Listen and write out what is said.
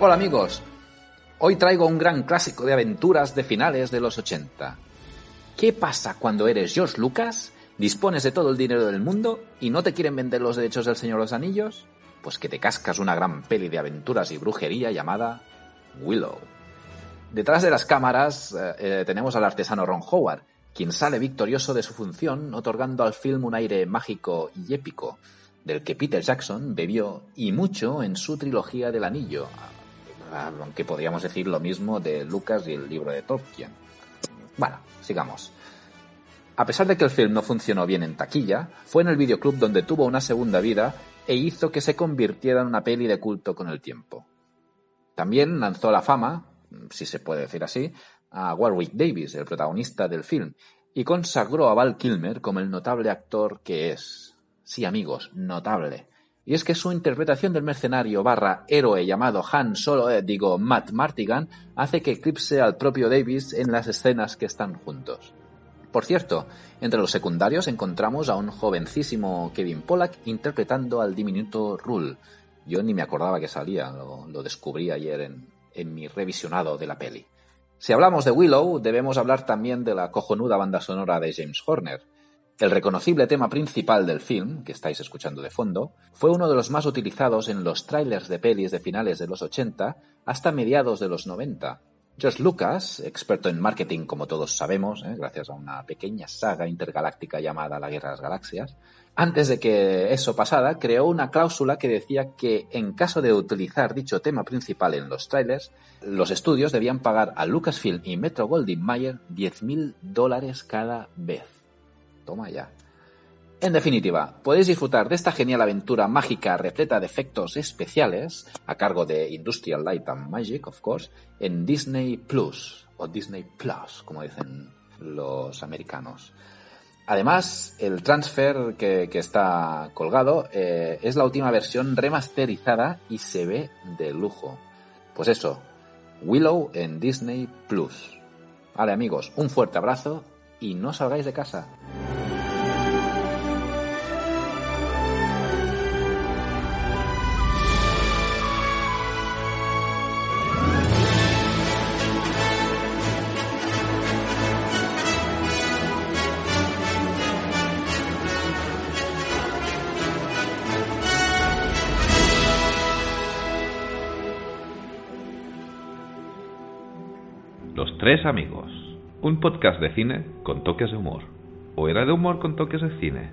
Hola amigos, hoy traigo un gran clásico de aventuras de finales de los 80. ¿Qué pasa cuando eres George Lucas, dispones de todo el dinero del mundo y no te quieren vender los derechos del Señor de los Anillos? Pues que te cascas una gran peli de aventuras y brujería llamada Willow. Detrás de las cámaras eh, eh, tenemos al artesano Ron Howard, quien sale victorioso de su función otorgando al film un aire mágico y épico, del que Peter Jackson bebió y mucho en su trilogía del anillo, aunque podríamos decir lo mismo de Lucas y el libro de Tolkien. Bueno, sigamos. A pesar de que el film no funcionó bien en taquilla, fue en el videoclub donde tuvo una segunda vida e hizo que se convirtiera en una peli de culto con el tiempo. También lanzó la fama, si se puede decir así, a Warwick Davis, el protagonista del film, y consagró a Val Kilmer como el notable actor que es. Sí, amigos, notable. Y es que su interpretación del mercenario barra héroe llamado Han Solo, eh, digo Matt Martigan, hace que eclipse al propio Davis en las escenas que están juntos. Por cierto, entre los secundarios encontramos a un jovencísimo Kevin Pollack interpretando al diminuto Rule. Yo ni me acordaba que salía, lo, lo descubrí ayer en, en mi revisionado de la peli. Si hablamos de Willow, debemos hablar también de la cojonuda banda sonora de James Horner. El reconocible tema principal del film, que estáis escuchando de fondo, fue uno de los más utilizados en los trailers de pelis de finales de los 80 hasta mediados de los 90. George Lucas, experto en marketing como todos sabemos, ¿eh? gracias a una pequeña saga intergaláctica llamada La Guerra de las Galaxias, antes de que eso pasara, creó una cláusula que decía que en caso de utilizar dicho tema principal en los trailers, los estudios debían pagar a Lucasfilm y Metro Goldwyn Mayer 10.000 dólares cada vez. Toma ya. En definitiva, podéis disfrutar de esta genial aventura mágica repleta de efectos especiales, a cargo de Industrial Light and Magic, of course, en Disney Plus, o Disney Plus, como dicen los americanos. Además, el transfer que, está colgado eh, es la última versión remasterizada y se ve de lujo. Pues eso, Willow en Disney Plus. Vale amigos, un fuerte abrazo y no salgáis de casa. Los Tres Amigos. Un podcast de cine con toques de humor. ¿O era de humor con toques de cine?